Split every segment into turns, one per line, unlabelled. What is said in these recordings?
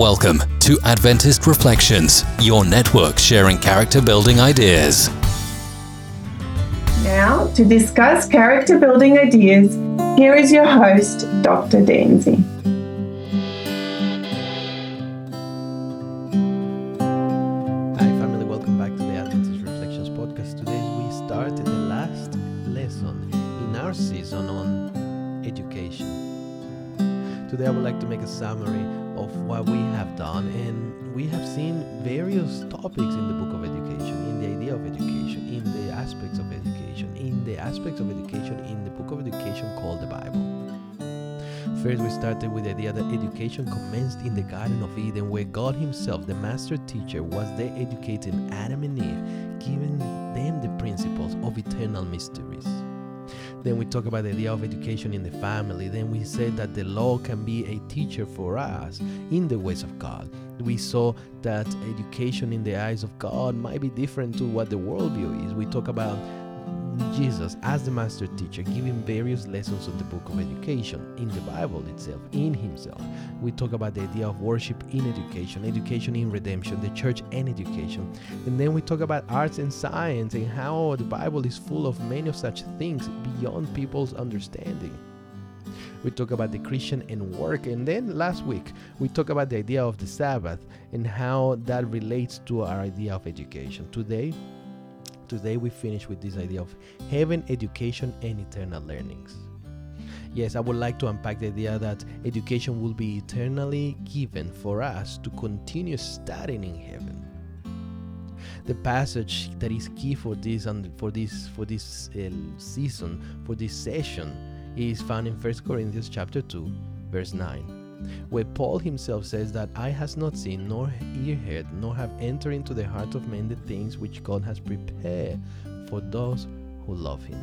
Welcome to Adventist Reflections, your network sharing character building ideas.
Now, to discuss character building ideas, here is your host, Dr. Danzy.
Hi, family. Welcome back to the Adventist Reflections podcast. Today we started the last lesson in our season on education. Today I would like to make a summary of what we have done, and we have seen various topics in the book of education, in the idea of education, in the aspects of education, in the aspects of education in the book of education called the Bible. First, we started with the idea that education commenced in the Garden of Eden, where God Himself, the master teacher, was there educating Adam and Eve, giving them the principles of eternal mysteries. Then we talk about the idea of education in the family. Then we said that the law can be a teacher for us in the ways of God. We saw that education in the eyes of God might be different to what the worldview is. We talk about Jesus as the master teacher giving various lessons on the book of education in the Bible itself, in himself. We talk about the idea of worship in education, education in redemption, the church and education. And then we talk about arts and science and how the Bible is full of many of such things beyond people's understanding. We talk about the Christian and work. And then last week, we talk about the idea of the Sabbath and how that relates to our idea of education. Today, today we finish with this idea of heaven, education, and eternal learnings. Yes, I would like to unpack the idea that education will be eternally given for us to continue studying in heaven. The passage that is key for this and for this for this uh, season, for this session, is found in 1 Corinthians chapter 2, verse 9 where Paul himself says that eye has not seen, nor ear heard, nor have entered into the heart of men the things which God has prepared for those who love him.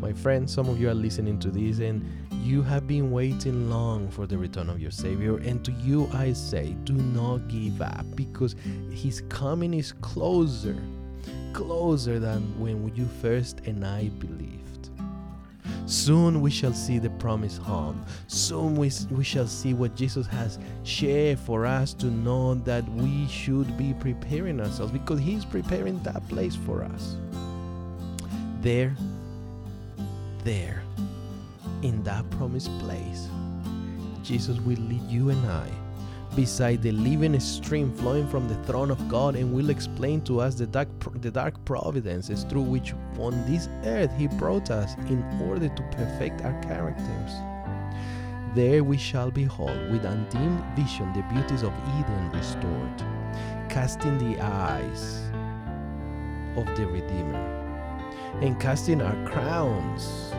My friends, some of you are listening to this and you have been waiting long for the return of your Savior. And to you, I say, do not give up because His coming is closer, closer than when you first and I believed. Soon we shall see the promised home. Soon we, we shall see what Jesus has shared for us to know that we should be preparing ourselves because He's preparing that place for us. There, there, in that promised place, Jesus will lead you and I beside the living stream flowing from the throne of God and will explain to us the dark, the dark providences through which on this earth He brought us in order to perfect our characters. There we shall behold with undimmed vision the beauties of Eden restored, casting the eyes of the Redeemer and casting our crowns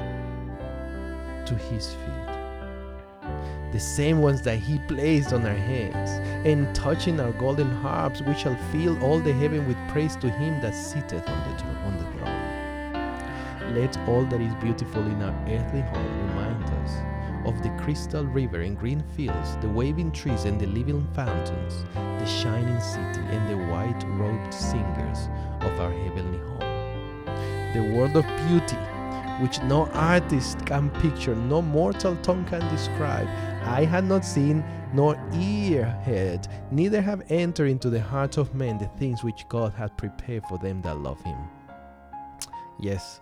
to His feet the same ones that he placed on our heads, and touching our golden harps, we shall fill all the heaven with praise to him that sitteth on the, on the throne. Let all that is beautiful in our earthly home remind us of the crystal river and green fields, the waving trees and the living fountains, the shining city and the white robed singers of our heavenly home. The world of beauty which no artist can picture, no mortal tongue can describe. Eye had not seen, nor ear heard, neither have entered into the heart of men the things which God hath prepared for them that love him. Yes,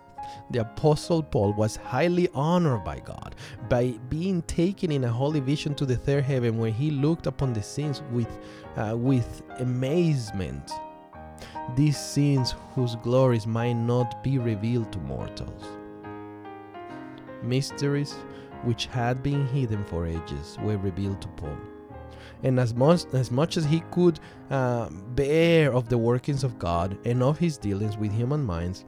the apostle Paul was highly honored by God by being taken in a holy vision to the third heaven where he looked upon the scenes with uh, with amazement. These scenes whose glories might not be revealed to mortals mysteries which had been hidden for ages were revealed to Paul. And as much as, much as he could uh, bear of the workings of God and of his dealings with human minds,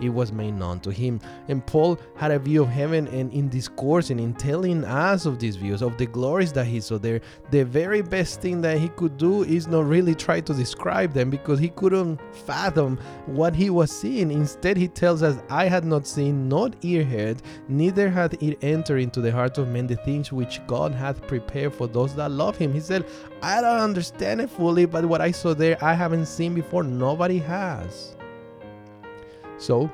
it was made known to him. And Paul had a view of heaven, and in discoursing, in telling us of these views, of the glories that he saw there, the very best thing that he could do is not really try to describe them because he couldn't fathom what he was seeing. Instead, he tells us, eye had not seen, not ear heard, neither had it entered into the heart of men the things which God hath prepared for those that love him. He said, I don't understand it fully, but what I saw there, I haven't seen before. Nobody has. So,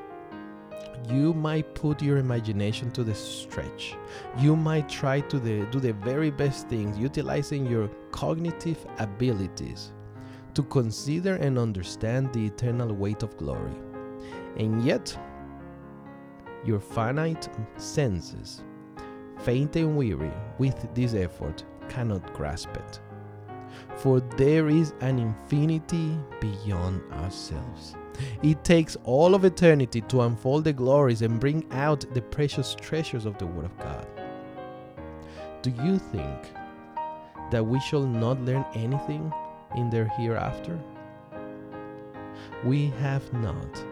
you might put your imagination to the stretch. You might try to the, do the very best things, utilizing your cognitive abilities to consider and understand the eternal weight of glory. And yet, your finite senses, faint and weary with this effort, cannot grasp it. For there is an infinity beyond ourselves. It takes all of eternity to unfold the glories and bring out the precious treasures of the Word of God. Do you think that we shall not learn anything in their hereafter? We have not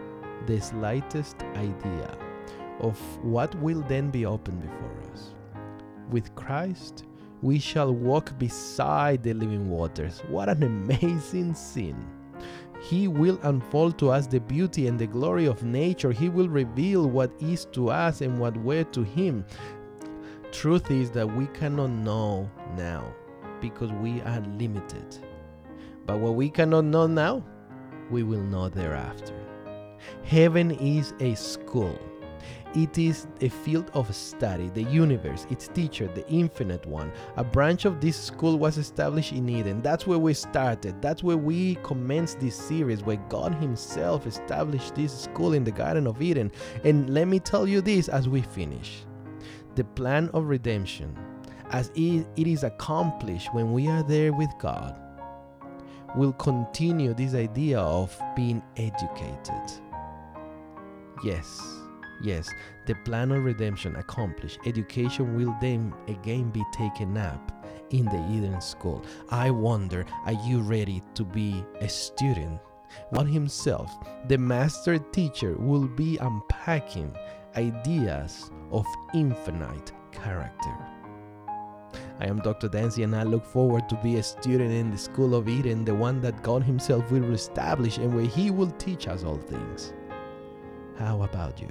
the slightest idea of what will then be open before us. With Christ, we shall walk beside the living waters. What an amazing scene! He will unfold to us the beauty and the glory of nature. He will reveal what is to us and what were to Him. Truth is that we cannot know now because we are limited. But what we cannot know now, we will know thereafter. Heaven is a school. It is a field of study, the universe, its teacher, the infinite one. A branch of this school was established in Eden. That's where we started. That's where we commenced this series, where God Himself established this school in the Garden of Eden. And let me tell you this as we finish the plan of redemption, as it is accomplished when we are there with God, will continue this idea of being educated. Yes Yes, the plan of redemption accomplished. Education will then again be taken up in the Eden School. I wonder, are you ready to be a student? God Himself, the master teacher, will be unpacking ideas of infinite character. I am Dr. Dancy and I look forward to be a student in the School of Eden, the one that God Himself will establish and where He will teach us all things. How about? You.